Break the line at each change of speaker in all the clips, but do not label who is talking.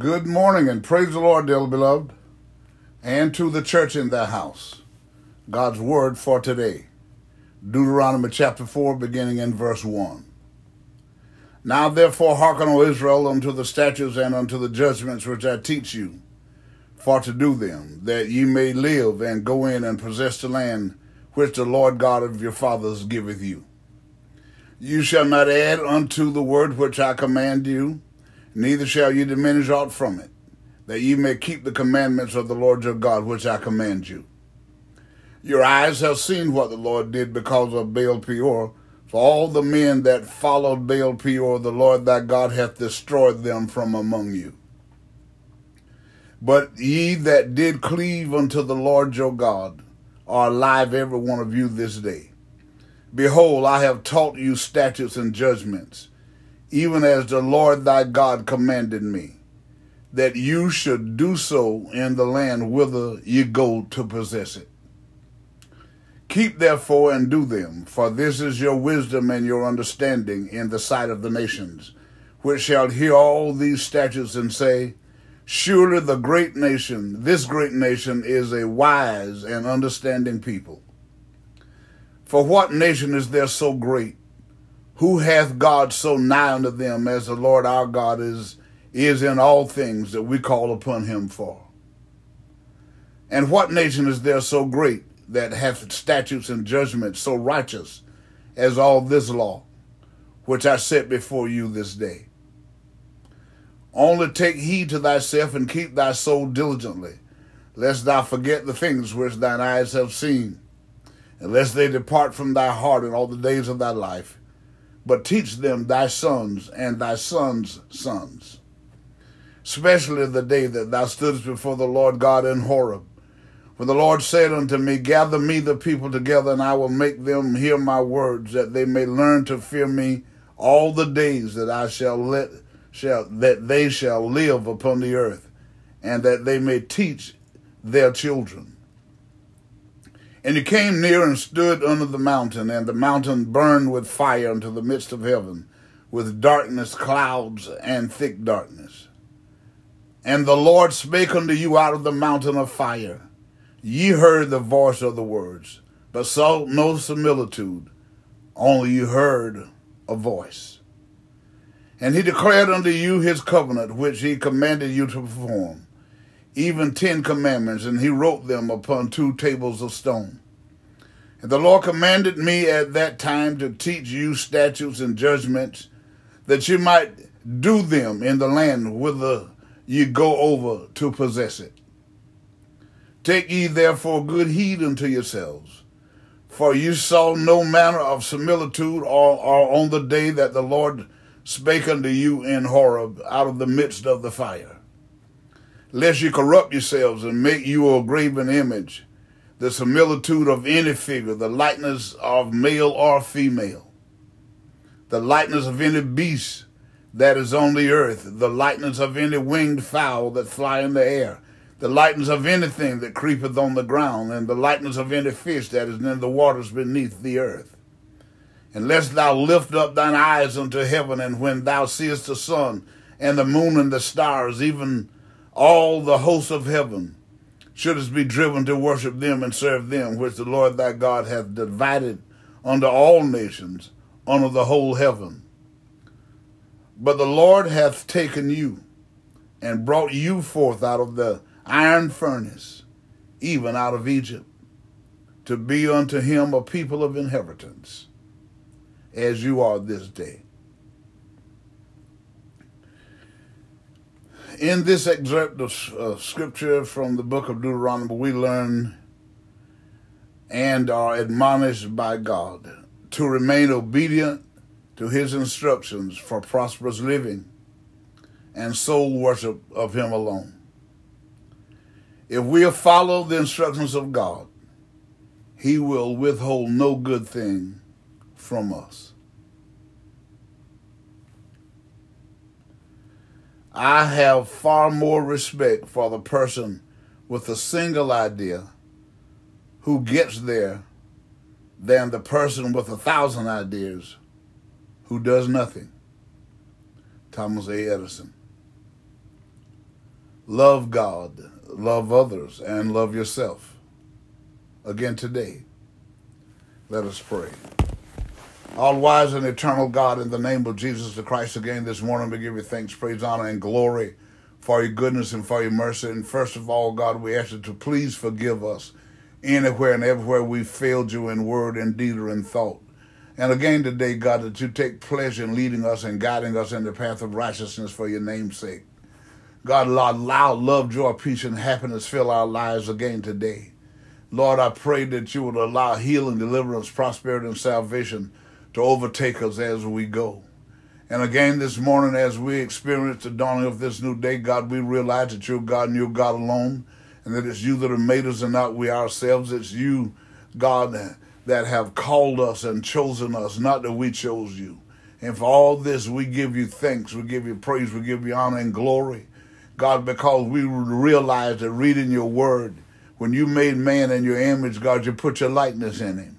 Good morning and praise the Lord, dearly beloved, and to the church in their house. God's word for today. Deuteronomy chapter 4, beginning in verse 1. Now therefore hearken, O Israel, unto the statutes and unto the judgments which I teach you, for to do them, that ye may live and go in and possess the land which the Lord God of your fathers giveth you. You shall not add unto the word which I command you, neither shall you diminish aught from it, that ye may keep the commandments of the Lord your God which I command you. Your eyes have seen what the Lord did because of Baal Peor. For all the men that followed Baal Peor, the Lord thy God hath destroyed them from among you. But ye that did cleave unto the Lord your God are alive, every one of you this day. Behold, I have taught you statutes and judgments, even as the Lord thy God commanded me, that you should do so in the land whither ye go to possess it. Keep therefore and do them, for this is your wisdom and your understanding in the sight of the nations, which shall hear all these statutes and say, Surely the great nation, this great nation, is a wise and understanding people. For what nation is there so great? Who hath God so nigh unto them as the Lord our God is, is in all things that we call upon him for? And what nation is there so great that hath statutes and judgments so righteous as all this law, which I set before you this day? Only take heed to thyself and keep thy soul diligently, lest thou forget the things which thine eyes have seen, and lest they depart from thy heart in all the days of thy life. But teach them thy sons and thy sons' sons, especially the day that thou stoodest before the Lord God in Horeb. For the Lord said unto me, Gather me the people together, and I will make them hear my words, that they may learn to fear me all the days that I shall let shall that they shall live upon the earth, and that they may teach their children. And he came near and stood under the mountain, and the mountain burned with fire into the midst of heaven, with darkness, clouds, and thick darkness. And the Lord spake unto you out of the mountain of fire. Ye heard the voice of the words, but saw no similitude, only you heard a voice. And he declared unto you his covenant, which he commanded you to perform, even ten commandments, and he wrote them upon two tables of stone. And the Lord commanded me at that time to teach you statutes and judgments, that you might do them in the land whither ye go over to possess it. Take ye therefore good heed unto yourselves, for you saw no manner of similitude or, or on the day that the Lord spake unto you in Horeb out of the midst of the fire. Lest you corrupt yourselves and make you a graven image, the similitude of any figure, the likeness of male or female, the likeness of any beast that is on the earth, the likeness of any winged fowl that fly in the air, the likeness of anything that creepeth on the ground, and the likeness of any fish that is in the waters beneath the earth. Unless thou lift up thine eyes unto heaven, and when thou seest the sun and the moon and the stars, even all the hosts of heaven, shouldst be driven to worship them and serve them, which the Lord thy God hath divided unto all nations under the whole heaven. But the Lord hath taken you and brought you forth out of the iron furnace, even out of Egypt, to be unto him a people of inheritance as you are this day. In this excerpt of uh, scripture from the book of Deuteronomy, we learn and are admonished by God to remain obedient to his instructions for prosperous living and sole worship of him alone. If we follow the instructions of God, he will withhold no good thing from us. I have far more respect for the person with a single idea who gets there than the person with a thousand ideas who does nothing. Thomas A. Edison. love God, love others, and love yourself. Again today, let us pray. All wise and eternal God, in the name of Jesus the Christ, again this morning we give you thanks, praise, honor, and glory for your goodness and for your mercy. And first of all, God, we ask you to please forgive us anywhere and everywhere we failed you in word and deed or in thought. And again today, God, that you take pleasure in leading us and guiding us in the path of righteousness for your name's sake. God, allow love, joy, peace, and happiness fill our lives again today. Lord, I pray that you would allow healing, deliverance, prosperity, and salvation to overtake us as we go. And again this morning, as we experience the dawning of this new day, God, we realize that you're God and you're God alone, and that it's you that have made us and not we ourselves. It's you, God, that have called us and chosen us, not that we chose you. And for all this, we give you thanks, we give you praise, we give you honor and glory. God, because we realize that reading your word, when you made man in your image, God, you put your likeness in him.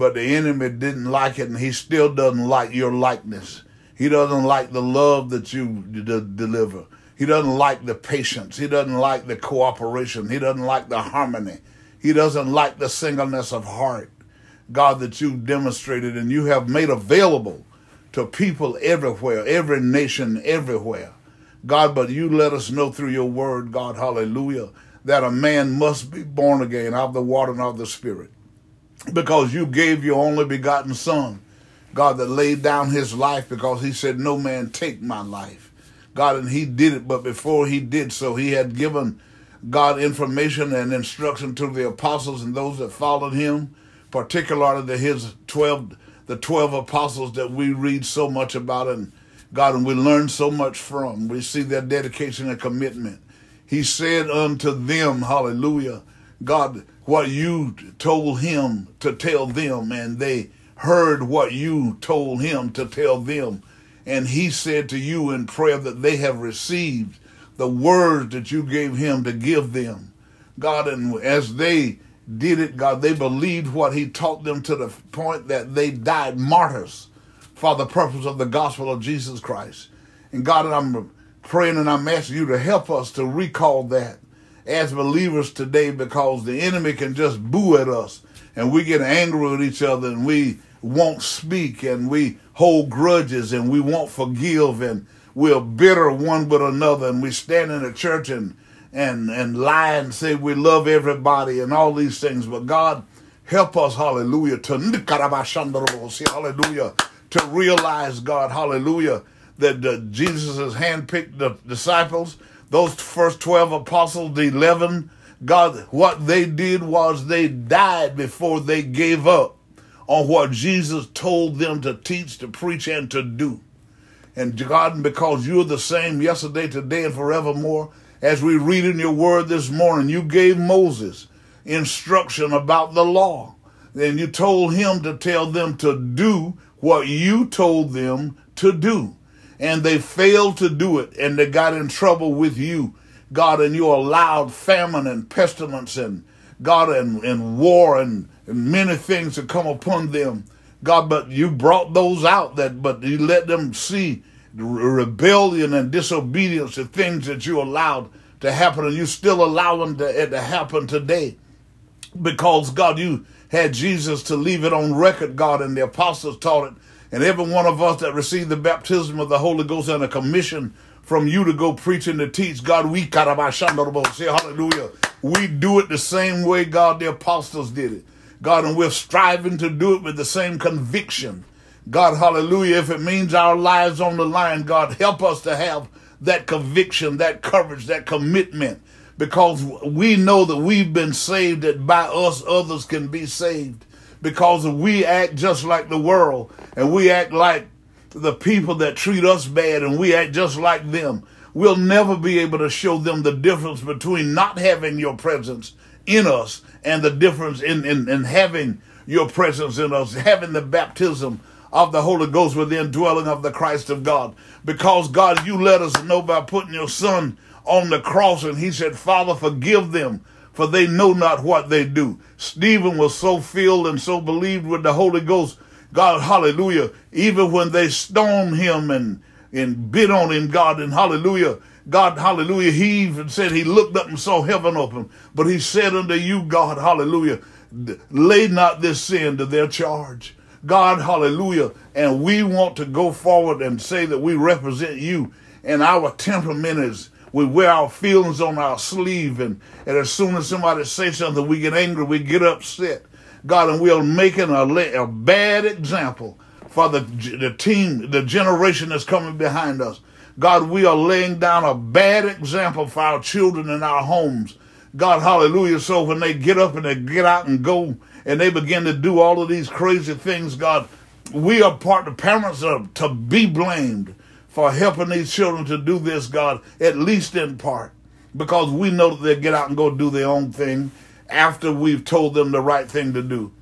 But the enemy didn't like it, and he still doesn't like your likeness. He doesn't like the love that you d- deliver. He doesn't like the patience. He doesn't like the cooperation. He doesn't like the harmony. He doesn't like the singleness of heart, God, that you've demonstrated and you have made available to people everywhere, every nation, everywhere. God, but you let us know through your word, God, hallelujah, that a man must be born again of the water and of the Spirit. Because you gave your only begotten Son, God, that laid down his life because he said, No man take my life. God, and he did it, but before he did so, he had given God information and instruction to the apostles and those that followed him, particularly to his 12, the 12 apostles that we read so much about and God, and we learn so much from. We see their dedication and commitment. He said unto them, hallelujah, God, what you told him to tell them, and they heard what you told him to tell them. And he said to you in prayer that they have received the words that you gave him to give them. God, and as they did it, God, they believed what he taught them to the point that they died martyrs for the purpose of the gospel of Jesus Christ. And God, I'm praying and I'm asking you to help us to recall that as believers today because the enemy can just boo at us. And we get angry with each other and we won't speak and we hold grudges and we won't forgive and we're bitter one with another and we stand in the church and and and lie and say we love everybody and all these things. But God help us hallelujah to hallelujah to realize God hallelujah that Jesus has handpicked the disciples, those first 12 apostles, the 11, God, what they did was they died before they gave up on what Jesus told them to teach, to preach, and to do. And God, because you're the same yesterday, today, and forevermore, as we read in your word this morning, you gave Moses instruction about the law. And you told him to tell them to do what you told them to do and they failed to do it and they got in trouble with you, God, and you allowed famine and pestilence and God and, and war and, and many things to come upon them. God, but you brought those out that but you let them see rebellion and disobedience to things that you allowed to happen and you still allow them to, to happen today. Because God, you had Jesus to leave it on record, God, and the apostles taught it and every one of us that received the baptism of the Holy Ghost and a commission from you to go preach and to teach, God, we say hallelujah. We do it the same way, God, the apostles did it. God, and we're striving to do it with the same conviction. God, hallelujah. If it means our lives on the line, God, help us to have that conviction, that courage, that commitment, because we know that we've been saved, that by us others can be saved because we act just like the world and we act like the people that treat us bad and we act just like them. We'll never be able to show them the difference between not having your presence in us and the difference in, in, in having your presence in us, having the baptism of the Holy Ghost within dwelling of the Christ of God. Because God, you let us know by putting your son on the cross and he said, Father, forgive them for they know not what they do. Stephen was so filled and so believed with the Holy Ghost. God, hallelujah. Even when they stoned him and, and bit on him, God, and hallelujah. God, hallelujah, he even said he looked up and saw heaven open. But he said unto you, God, hallelujah, lay not this sin to their charge. God, hallelujah. And we want to go forward and say that we represent you. And our temperament is we wear our feelings on our sleeve. And, and as soon as somebody says something, we get angry, we get upset. God, and we are making a, a bad example for the, the team, the generation that's coming behind us. God, we are laying down a bad example for our children in our homes. God, hallelujah. So when they get up and they get out and go and they begin to do all of these crazy things, God, we are part, the parents are to be blamed for helping these children to do this, God, at least in part, because we know that they get out and go do their own thing after we've told them the right thing to do.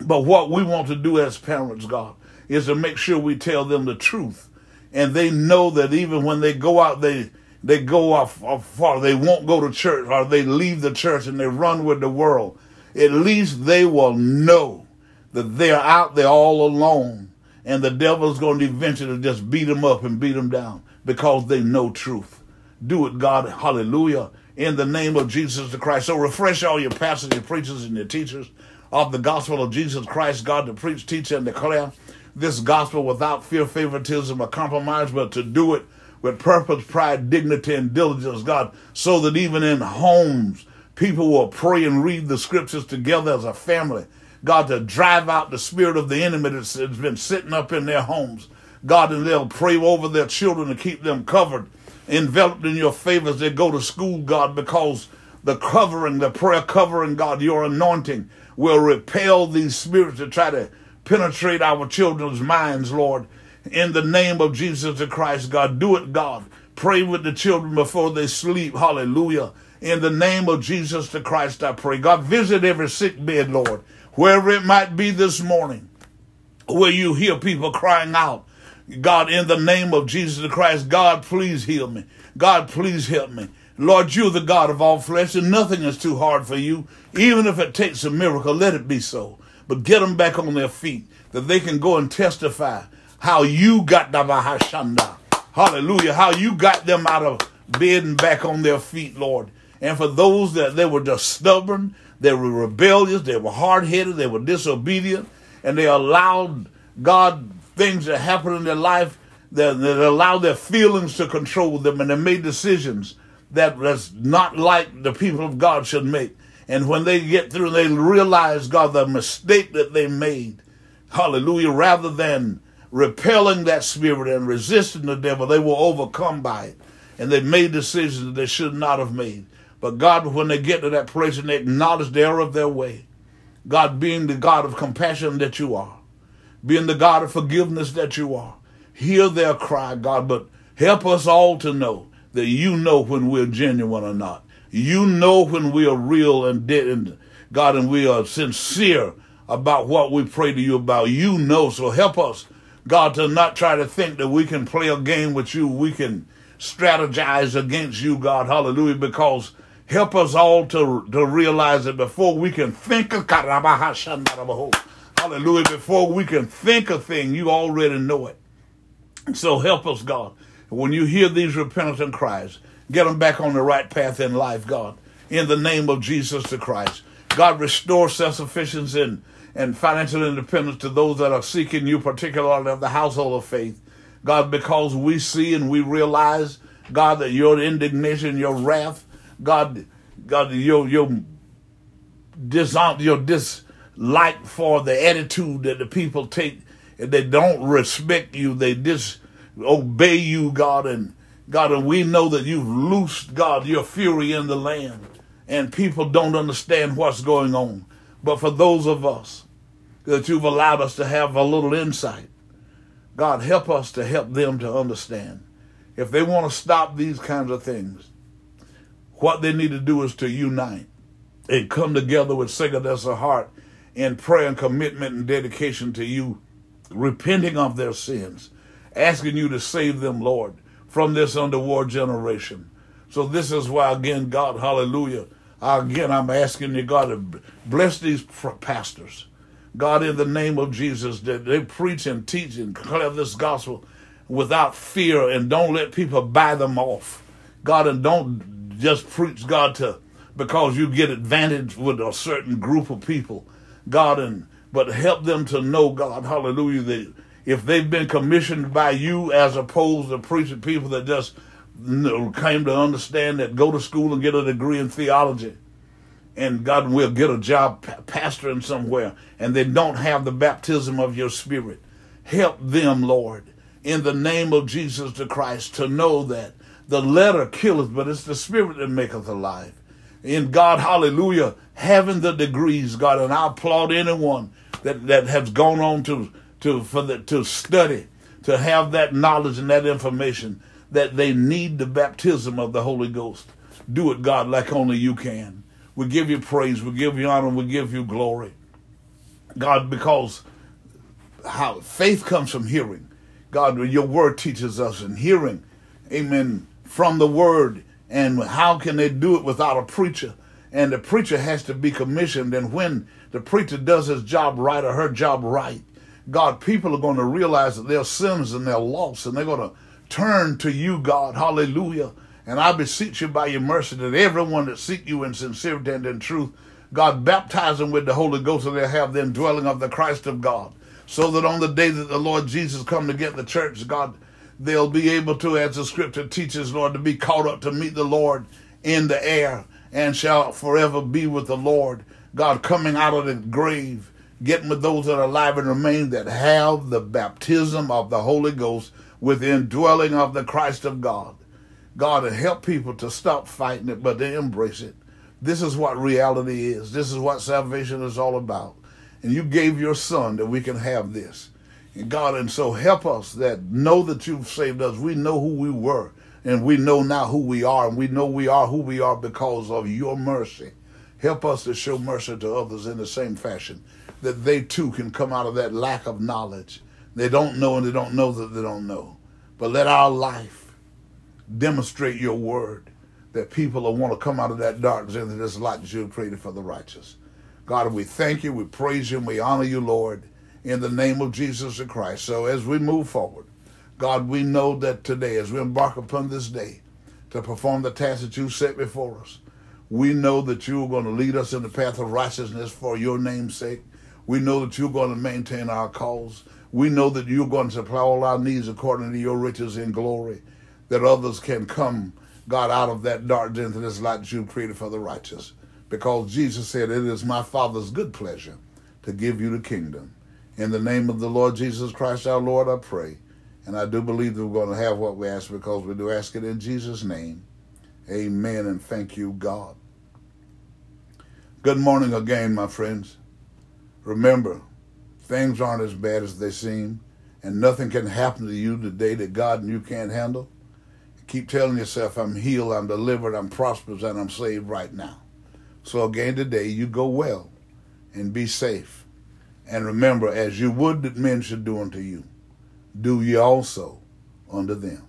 But what we want to do as parents, God, is to make sure we tell them the truth. And they know that even when they go out, they they go off, far, they won't go to church, or they leave the church and they run with the world. At least they will know that they're out there all alone, and the devil's going to eventually just beat them up and beat them down because they know truth. Do it, God, hallelujah, in the name of Jesus the Christ. So refresh all your pastors, your preachers, and your teachers of the gospel of Jesus Christ, God, to preach, teach, and declare this gospel without fear, favoritism, or compromise, but to do it with purpose, pride, dignity, and diligence, God, so that even in homes, people will pray and read the scriptures together as a family. God, to drive out the spirit of the enemy that's been sitting up in their homes. God, and they'll pray over their children to keep them covered, enveloped in your favor as they go to school, God, because the covering, the prayer covering, God, your anointing will repel these spirits to try to penetrate our children's minds, Lord. In the name of Jesus the Christ, God, do it, God. Pray with the children before they sleep. Hallelujah. In the name of Jesus the Christ, I pray. God, visit every sick bed, Lord, wherever it might be this morning, where you hear people crying out. God, in the name of Jesus Christ, God, please heal me. God, please help me. Lord, you're the God of all flesh, and nothing is too hard for you. Even if it takes a miracle, let it be so but get them back on their feet that they can go and testify how you got the Bahashanda. Hallelujah. How you got them out of bed and back on their feet, Lord. And for those that they were just stubborn, they were rebellious, they were hard headed, they were disobedient, and they allowed God things to happen in their life that, that allowed their feelings to control them, and they made decisions that was not like the people of God should make. And when they get through, they realize, God, the mistake that they made. Hallelujah. Rather than repelling that spirit and resisting the devil, they were overcome by it. And they made decisions that they should not have made. But God, when they get to that place and they acknowledge the error of their way, God being the God of compassion that you are, being the God of forgiveness that you are, hear their cry, God, but help us all to know that you know when we're genuine or not. You know when we are real and dead and God and we are sincere about what we pray to you about. You know, so help us, God, to not try to think that we can play a game with you. We can strategize against you, God. Hallelujah. Because help us all to, to realize that before we can think of Hallelujah. Before we can think a thing, you already know it. So help us, God. When you hear these repentant cries, Get them back on the right path in life, God. In the name of Jesus the Christ. God, restore self sufficiency and, and financial independence to those that are seeking you, particularly of the household of faith. God, because we see and we realize, God, that your indignation, your wrath, God, God, your your dis- your dislike for the attitude that the people take, and they don't respect you, they disobey you, God, and God, and we know that you've loosed, God, your fury in the land, and people don't understand what's going on. But for those of us that you've allowed us to have a little insight, God, help us to help them to understand. If they want to stop these kinds of things, what they need to do is to unite and come together with singleness of heart in prayer and commitment and dedication to you, repenting of their sins, asking you to save them, Lord from this underworld generation. So this is why, again, God, hallelujah. Again, I'm asking you, God, to bless these pastors. God, in the name of Jesus, that they preach and teach and declare this gospel without fear and don't let people buy them off. God, and don't just preach, God, to because you get advantage with a certain group of people, God, and but help them to know, God, hallelujah, that if they've been commissioned by you as opposed to preaching people that just came to understand that go to school and get a degree in theology and God will get a job pastoring somewhere and they don't have the baptism of your spirit. Help them, Lord, in the name of Jesus the Christ, to know that the letter killeth, but it's the spirit that maketh alive. In God, hallelujah, having the degrees, God, and I applaud anyone that, that has gone on to to for the, to study, to have that knowledge and that information that they need the baptism of the Holy Ghost. Do it, God, like only you can. We give you praise, we give you honor, we give you glory. God, because how faith comes from hearing. God, your word teaches us in hearing, amen, from the word. And how can they do it without a preacher? And the preacher has to be commissioned. And when the preacher does his job right or her job right, God, people are going to realize that they're sinners and they're lost, and they're going to turn to you, God. Hallelujah. And I beseech you by your mercy that everyone that seek you in sincerity and in truth, God, baptize them with the Holy Ghost, and they'll have the indwelling of the Christ of God. So that on the day that the Lord Jesus come to get the church, God, they'll be able to, as the scripture teaches, Lord, to be caught up to meet the Lord in the air and shall forever be with the Lord. God, coming out of the grave getting with those that are alive and remain that have the baptism of the Holy Ghost with indwelling of the Christ of God. God, to help people to stop fighting it, but to embrace it. This is what reality is. This is what salvation is all about. And you gave your son that we can have this. God, and so help us that know that you've saved us. We know who we were, and we know now who we are, and we know we are who we are because of your mercy. Help us to show mercy to others in the same fashion that they too can come out of that lack of knowledge. They don't know and they don't know that they don't know. But let our life demonstrate your word that people will want to come out of that darkness into this light that you have created for the righteous. God, we thank you, we praise you, and we honor you, Lord, in the name of Jesus Christ. So as we move forward, God, we know that today, as we embark upon this day to perform the task that you set before us, we know that you are going to lead us in the path of righteousness for your name's sake. We know that you're going to maintain our cause. We know that you're going to supply all our needs according to your riches in glory, that others can come, God, out of that darkness into this light that you've created for the righteous. Because Jesus said, It is my Father's good pleasure to give you the kingdom. In the name of the Lord Jesus Christ, our Lord, I pray. And I do believe that we're going to have what we ask because we do ask it in Jesus' name. Amen. And thank you, God. Good morning again, my friends. Remember, things aren't as bad as they seem, and nothing can happen to you today that God and you can't handle. Keep telling yourself, I'm healed, I'm delivered, I'm prosperous, and I'm saved right now. So again today, you go well and be safe. And remember, as you would that men should do unto you, do ye also unto them.